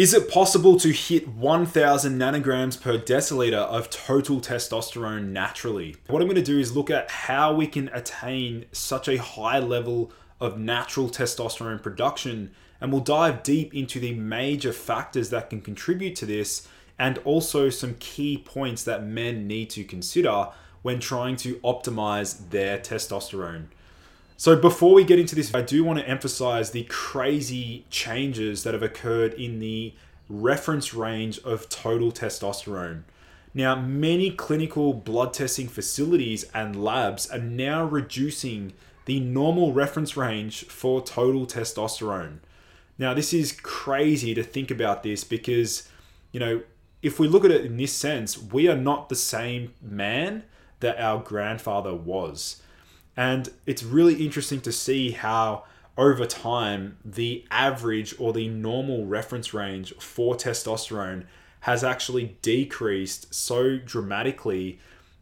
Is it possible to hit 1000 nanograms per deciliter of total testosterone naturally? What I'm going to do is look at how we can attain such a high level of natural testosterone production, and we'll dive deep into the major factors that can contribute to this and also some key points that men need to consider when trying to optimize their testosterone. So before we get into this, I do want to emphasize the crazy changes that have occurred in the reference range of total testosterone. Now, many clinical blood testing facilities and labs are now reducing the normal reference range for total testosterone. Now, this is crazy to think about this because, you know, if we look at it in this sense, we are not the same man that our grandfather was. And it's really interesting to see how, over time, the average or the normal reference range for testosterone has actually decreased so dramatically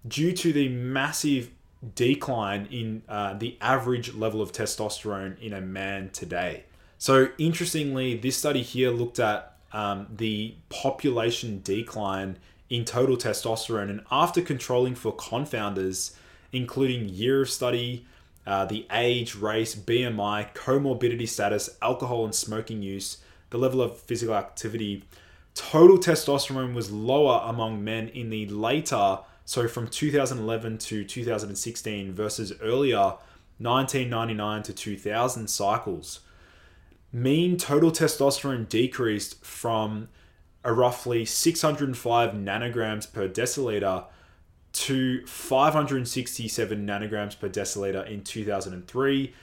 due to the massive decline in uh, the average level of testosterone in a man today. So, interestingly, this study here looked at um, the population decline in total testosterone, and after controlling for confounders, including year of study, uh, the age, race, BMI, comorbidity status, alcohol and smoking use, the level of physical activity, total testosterone was lower among men in the later, so from 2011 to 2016 versus earlier 1999 to 2000 cycles. Mean total testosterone decreased from a roughly 605 nanograms per deciliter to 567 nanograms per deciliter in 2003.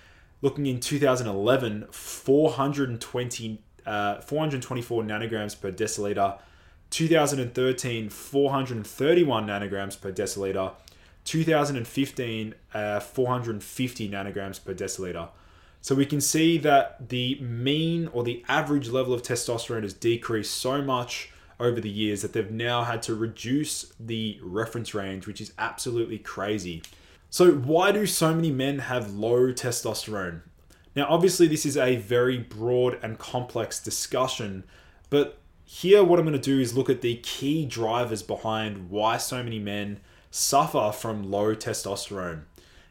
Looking in 2011, 420, uh, 424 nanograms per deciliter. 2013, 431 nanograms per deciliter. 2015, uh, 450 nanograms per deciliter. So we can see that the mean or the average level of testosterone has decreased so much over the years that they've now had to reduce the reference range, which is absolutely crazy. So, why do so many men have low testosterone? Now, obviously, this is a very broad and complex discussion, but here, what I'm going to do is look at the key drivers behind why so many men suffer from low testosterone.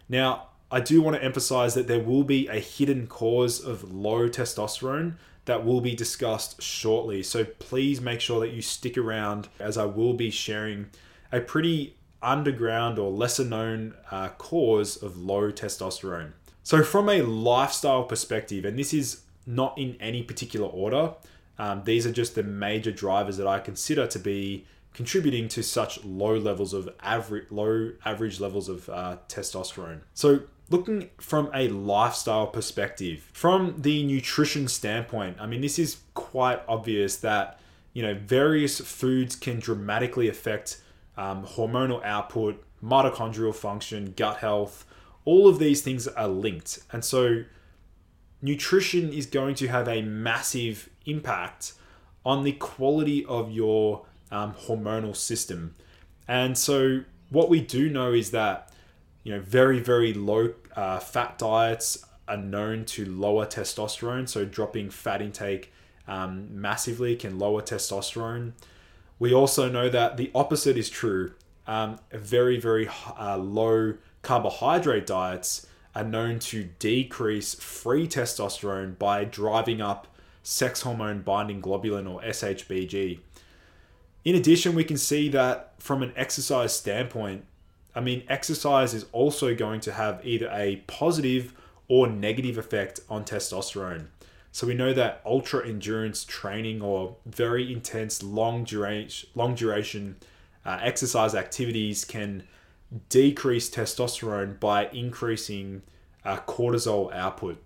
Now, I do want to emphasize that there will be a hidden cause of low testosterone that will be discussed shortly. So please make sure that you stick around as I will be sharing a pretty underground or lesser known uh, cause of low testosterone. So, from a lifestyle perspective, and this is not in any particular order, um, these are just the major drivers that I consider to be contributing to such low levels of average low average levels of uh, testosterone. So looking from a lifestyle perspective, from the nutrition standpoint, I mean this is quite obvious that you know various foods can dramatically affect um, hormonal output, mitochondrial function, gut health. All of these things are linked, and so nutrition is going to have a massive impact on the quality of your um, hormonal system. And so, what we do know is that you know very very low uh, fat diets are known to lower testosterone. So, dropping fat intake um, massively can lower testosterone. We also know that the opposite is true. Um, very very uh, low carbohydrate diets are known to decrease free testosterone by driving up sex hormone binding globulin or SHBG. In addition, we can see that from an exercise standpoint, I mean, exercise is also going to have either a positive or negative effect on testosterone. So we know that ultra endurance training or very intense long duration long duration uh, exercise activities can decrease testosterone by increasing uh, cortisol output.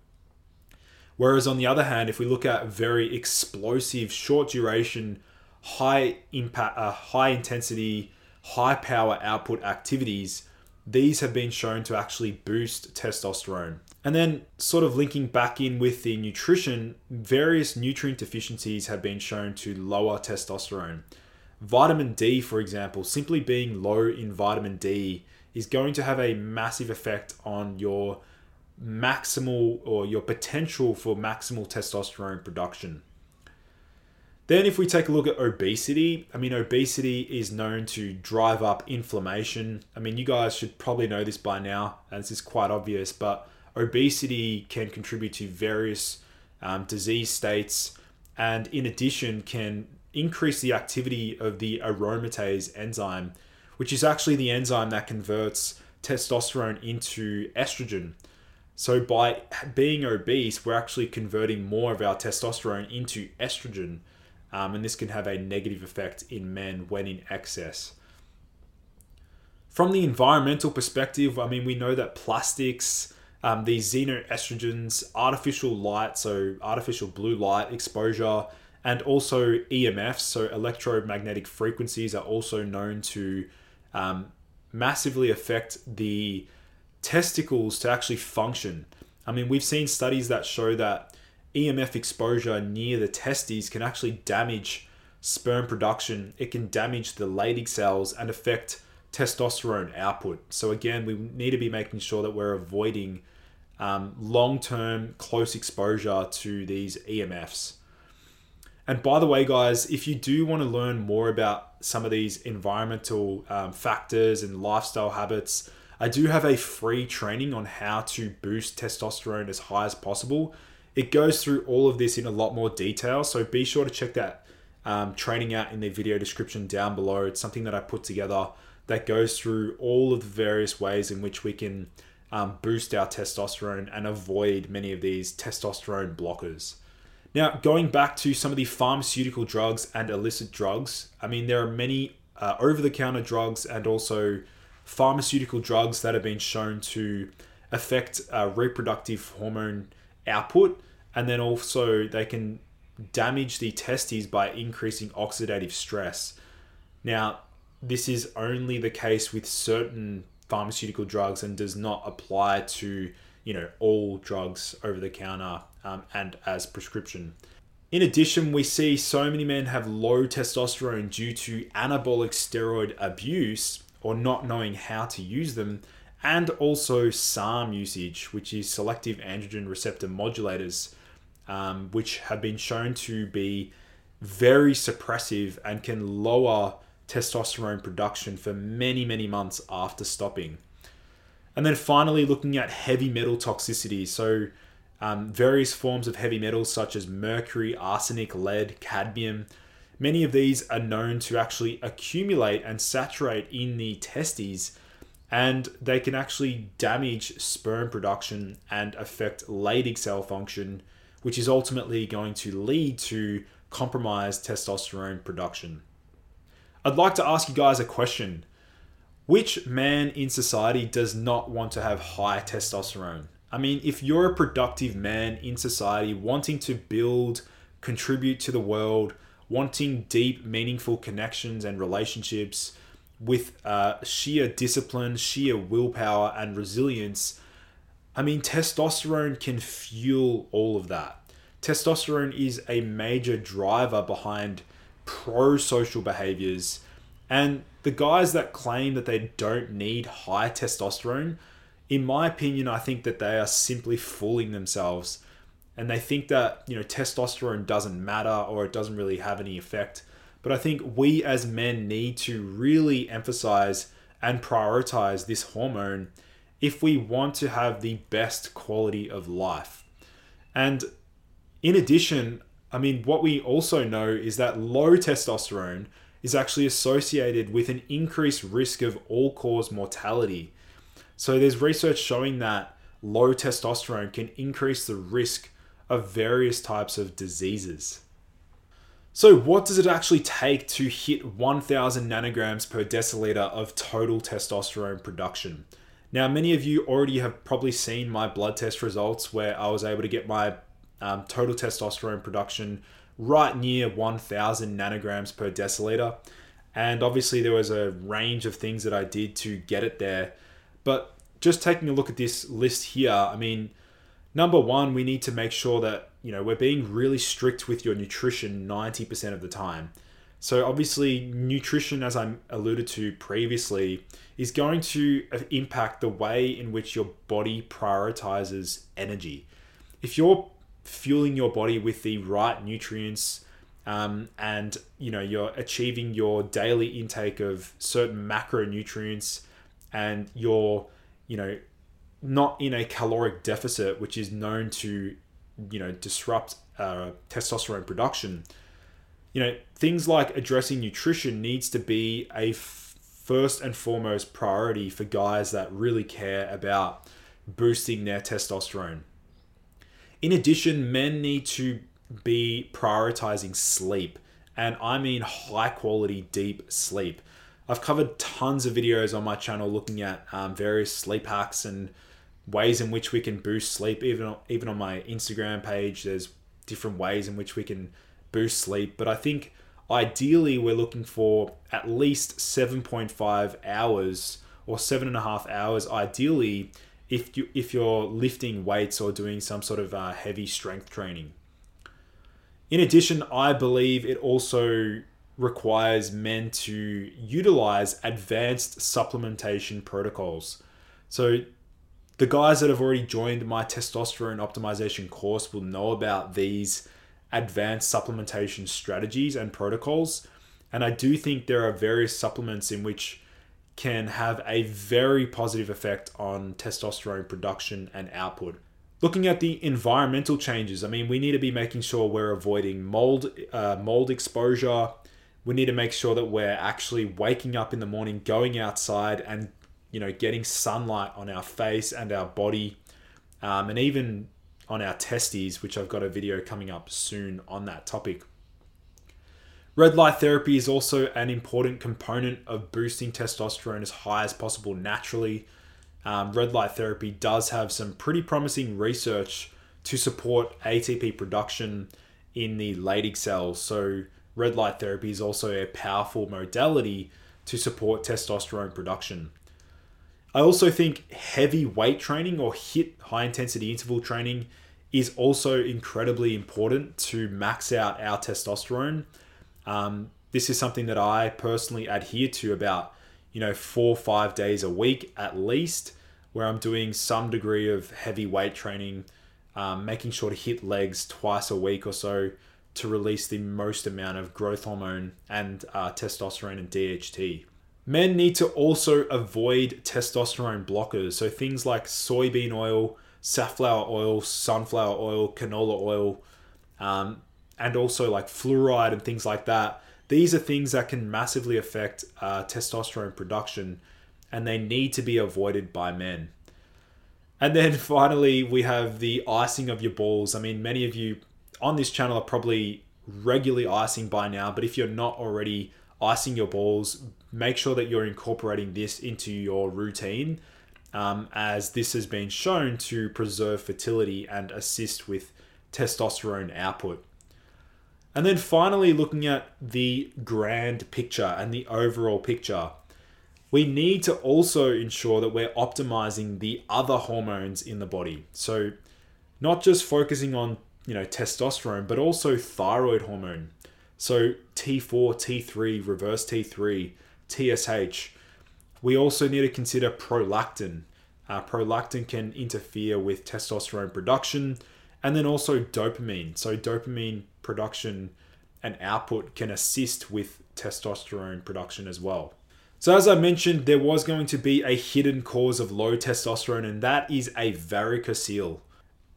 Whereas on the other hand, if we look at very explosive, short duration, high impact, uh, high intensity, high power output activities, these have been shown to actually boost testosterone. And then, sort of linking back in with the nutrition, various nutrient deficiencies have been shown to lower testosterone. Vitamin D, for example, simply being low in vitamin D is going to have a massive effect on your maximal or your potential for maximal testosterone production. Then, if we take a look at obesity, I mean, obesity is known to drive up inflammation. I mean, you guys should probably know this by now, and this is quite obvious, but obesity can contribute to various um, disease states and, in addition, can increase the activity of the aromatase enzyme, which is actually the enzyme that converts testosterone into estrogen. So, by being obese, we're actually converting more of our testosterone into estrogen, um, and this can have a negative effect in men when in excess. From the environmental perspective, I mean, we know that plastics, um, these xenoestrogens, artificial light, so artificial blue light exposure, and also EMFs, so electromagnetic frequencies, are also known to um, massively affect the testicles to actually function. I mean, we've seen studies that show that EMF exposure near the testes can actually damage sperm production. It can damage the Leydig cells and affect testosterone output. So, again, we need to be making sure that we're avoiding um, long term close exposure to these EMFs. And by the way, guys, if you do want to learn more about some of these environmental um, factors and lifestyle habits, I do have a free training on how to boost testosterone as high as possible. It goes through all of this in a lot more detail, so be sure to check that um, training out in the video description down below. It's something that I put together that goes through all of the various ways in which we can um, boost our testosterone and avoid many of these testosterone blockers. Now, going back to some of the pharmaceutical drugs and illicit drugs, I mean, there are many uh, over the counter drugs and also pharmaceutical drugs that have been shown to affect uh, reproductive hormone output, and then also they can damage the testes by increasing oxidative stress. Now, this is only the case with certain pharmaceutical drugs and does not apply to you know all drugs over the counter um, and as prescription. In addition, we see so many men have low testosterone due to anabolic steroid abuse or not knowing how to use them, and also SARM usage, which is selective androgen receptor modulators, um, which have been shown to be very suppressive and can lower testosterone production for many, many months after stopping. And then finally, looking at heavy metal toxicity. So, um, various forms of heavy metals such as mercury, arsenic, lead, cadmium, Many of these are known to actually accumulate and saturate in the testes, and they can actually damage sperm production and affect Leydig cell function, which is ultimately going to lead to compromised testosterone production. I'd like to ask you guys a question. Which man in society does not want to have high testosterone? I mean, if you're a productive man in society wanting to build, contribute to the world, wanting deep, meaningful connections and relationships with uh, sheer discipline, sheer willpower, and resilience, I mean, testosterone can fuel all of that. Testosterone is a major driver behind pro social behaviors. And the guys that claim that they don't need high testosterone, in my opinion, I think that they are simply fooling themselves. And they think that, you know, testosterone doesn't matter or it doesn't really have any effect. But I think we as men need to really emphasize and prioritize this hormone if we want to have the best quality of life. And in addition, I mean, what we also know is that low testosterone is actually associated with an increased risk of all cause mortality. So there's research showing that low testosterone can increase the risk of various types of diseases. So, what does it actually take to hit 1000 nanograms per deciliter of total testosterone production? Now, many of you already have probably seen my blood test results where I was able to get my um, total testosterone production right near 1000 nanograms per deciliter. And obviously, there was a range of things that I did to get it there. But just taking a look at this list here, I mean, number one, we need to make sure that you know we're being really strict with your nutrition 90% of the time. So obviously, nutrition, as I alluded to previously, is going to impact the way in which your body prioritizes energy. If you're fueling your body with the right nutrients, um, and you know you're achieving your daily intake of certain macronutrients, and you're you know not in a caloric deficit, which is known to you know disrupt uh, testosterone production you know, things like addressing nutrition needs to be a f- first and foremost priority for guys that really care about boosting their testosterone. In addition, men need to be prioritizing sleep, and I mean high quality, deep sleep. I've covered tons of videos on my channel looking at um, various sleep hacks and ways in which we can boost sleep. Even even on my Instagram page, there's different ways in which we can boost sleep. But I think ideally we're looking for at least 7.5 hours or seven and a half hours ideally if you if you're lifting weights or doing some sort of uh, heavy strength training. In addition, I believe it also requires men to utilize advanced supplementation protocols. So the guys that have already joined my testosterone optimization course will know about these advanced supplementation strategies and protocols. And I do think there are various supplements in which can have a very positive effect on testosterone production and output. Looking at the environmental changes, I mean, we need to be making sure we're avoiding mold, uh, mold exposure. We need to make sure that we're actually waking up in the morning, going outside, and you know, getting sunlight on our face and our body, um, and even on our testes, which I've got a video coming up soon on that topic. Red light therapy is also an important component of boosting testosterone as high as possible naturally. Um, red light therapy does have some pretty promising research to support ATP production in the Leydig cells. So, red light therapy is also a powerful modality to support testosterone production. I also think heavy weight training or HIIT high intensity interval training is also incredibly important to max out our testosterone. Um, this is something that I personally adhere to about, you know, four or five days a week at least, where I'm doing some degree of heavy weight training, um, making sure to hit legs twice a week or so to release the most amount of growth hormone and uh, testosterone and DHT. Men need to also avoid testosterone blockers, so things like soybean oil, safflower oil, sunflower oil, canola oil, um, and also like fluoride and things like that. These are things that can massively affect uh, testosterone production and they need to be avoided by men. And then finally, we have the icing of your balls. I mean, many of you on this channel are probably regularly icing by now, but if you're not already icing your balls, make sure that you're incorporating this into your routine um, as this has been shown to preserve fertility and assist with testosterone output. And then finally, looking at the grand picture and the overall picture. we need to also ensure that we're optimizing the other hormones in the body. So, not just focusing on, you know, testosterone, but also thyroid hormone. So, T4, T3, reverse T3, TSH. We also need to consider prolactin. Uh, prolactin can interfere with testosterone production and then also dopamine. So, dopamine production and output can assist with testosterone production as well. So, as I mentioned, there was going to be a hidden cause of low testosterone, and that is a varicocele.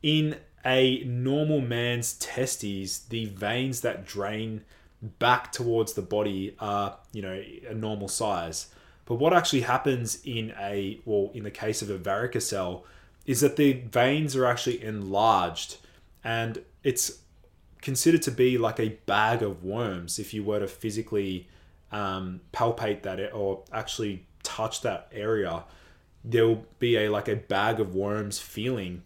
In a normal man's testes, the veins that drain back towards the body are, you know, a normal size. But what actually happens in a, well, in the case of a varicocele, is that the veins are actually enlarged and it's considered to be like a bag of worms if you were to physically um, palpate that or actually touch that area, there'll be a like a bag of worms feeling.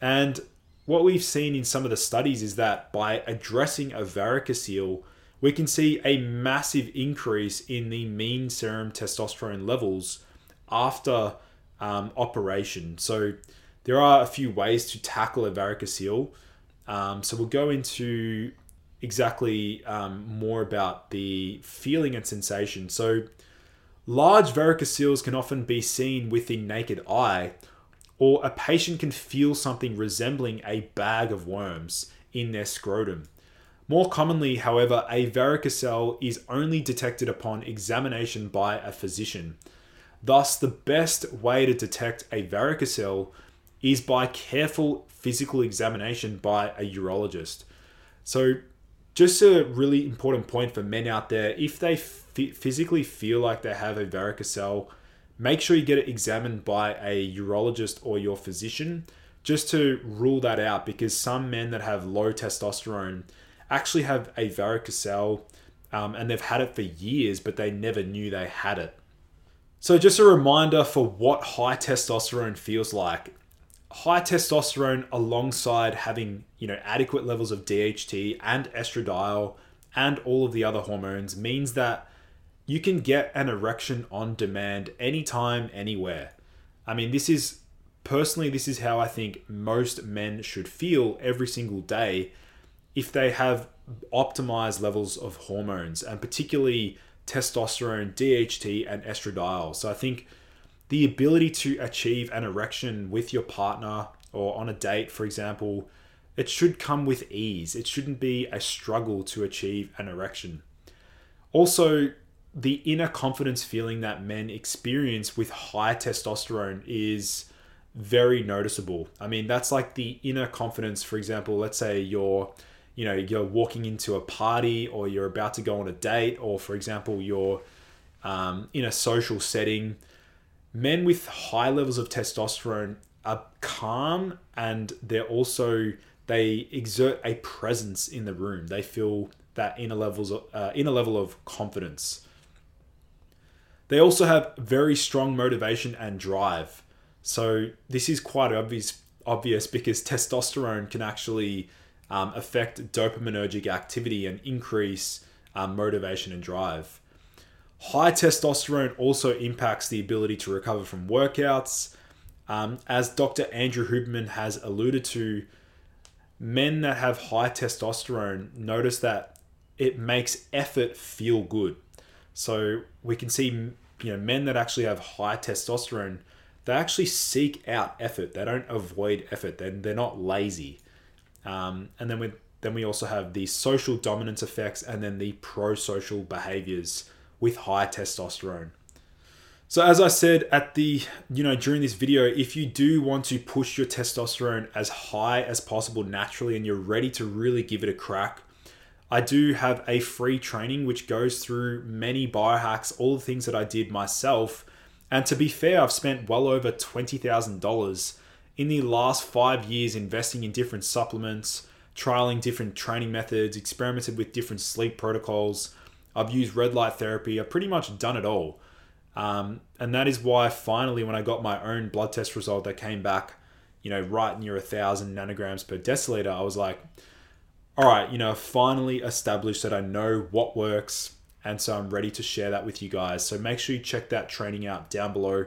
And what we've seen in some of the studies is that by addressing a varicocele, we can see a massive increase in the mean serum testosterone levels after um, operation. So there are a few ways to tackle a varicocele. Um, so we'll go into exactly um, more about the feeling and sensation. So, large varicoceles can often be seen with the naked eye, or a patient can feel something resembling a bag of worms in their scrotum. More commonly, however, a varicocele is only detected upon examination by a physician. Thus, the best way to detect a varicocele is by careful physical examination by a urologist. So, just a really important point for men out there if they f- physically feel like they have a varicocele, make sure you get it examined by a urologist or your physician just to rule that out because some men that have low testosterone actually have a varicocele um, and they've had it for years, but they never knew they had it. So, just a reminder for what high testosterone feels like high testosterone alongside having you know adequate levels of DHT and estradiol and all of the other hormones means that you can get an erection on demand anytime anywhere. I mean this is personally this is how I think most men should feel every single day if they have optimized levels of hormones and particularly testosterone, DHT and estradiol. So I think the ability to achieve an erection with your partner or on a date, for example, it should come with ease. It shouldn't be a struggle to achieve an erection. Also, the inner confidence feeling that men experience with high testosterone is very noticeable. I mean, that's like the inner confidence, for example, let's say you're you know, you're walking into a party or you're about to go on a date, or for example, you're um, in a social setting men with high levels of testosterone are calm and they're also they exert a presence in the room. They feel that inner levels of, uh, inner level of confidence. They also have very strong motivation and drive. So this is quite obvious obvious because testosterone can actually um, affect dopaminergic activity and increase um, motivation and drive. High testosterone also impacts the ability to recover from workouts. Um, as Dr. Andrew Huberman has alluded to, men that have high testosterone notice that it makes effort feel good. So we can see, you know, men that actually have high testosterone, they actually seek out effort. They don't avoid effort. They're, they're not lazy. Um, and then we then we also have the social dominance effects and then the pro-social behaviors with high testosterone. So as I said at the, you know, during this video, if you do want to push your testosterone as high as possible naturally and you're ready to really give it a crack, I do have a free training which goes through many biohacks, all the things that I did myself. And to be fair, I've spent well over $20,000 in the last five years investing in different supplements, trialing different training methods, experimented with different sleep protocols, I've used red light therapy. I've pretty much done it all. Um, and that is why finally, when I got my own blood test result that came back, you know, right near a thousand nanograms per deciliter, I was like, all right, you know, finally established that I know what works And so I'm ready to share that with you guys. So make sure you check that training out down below.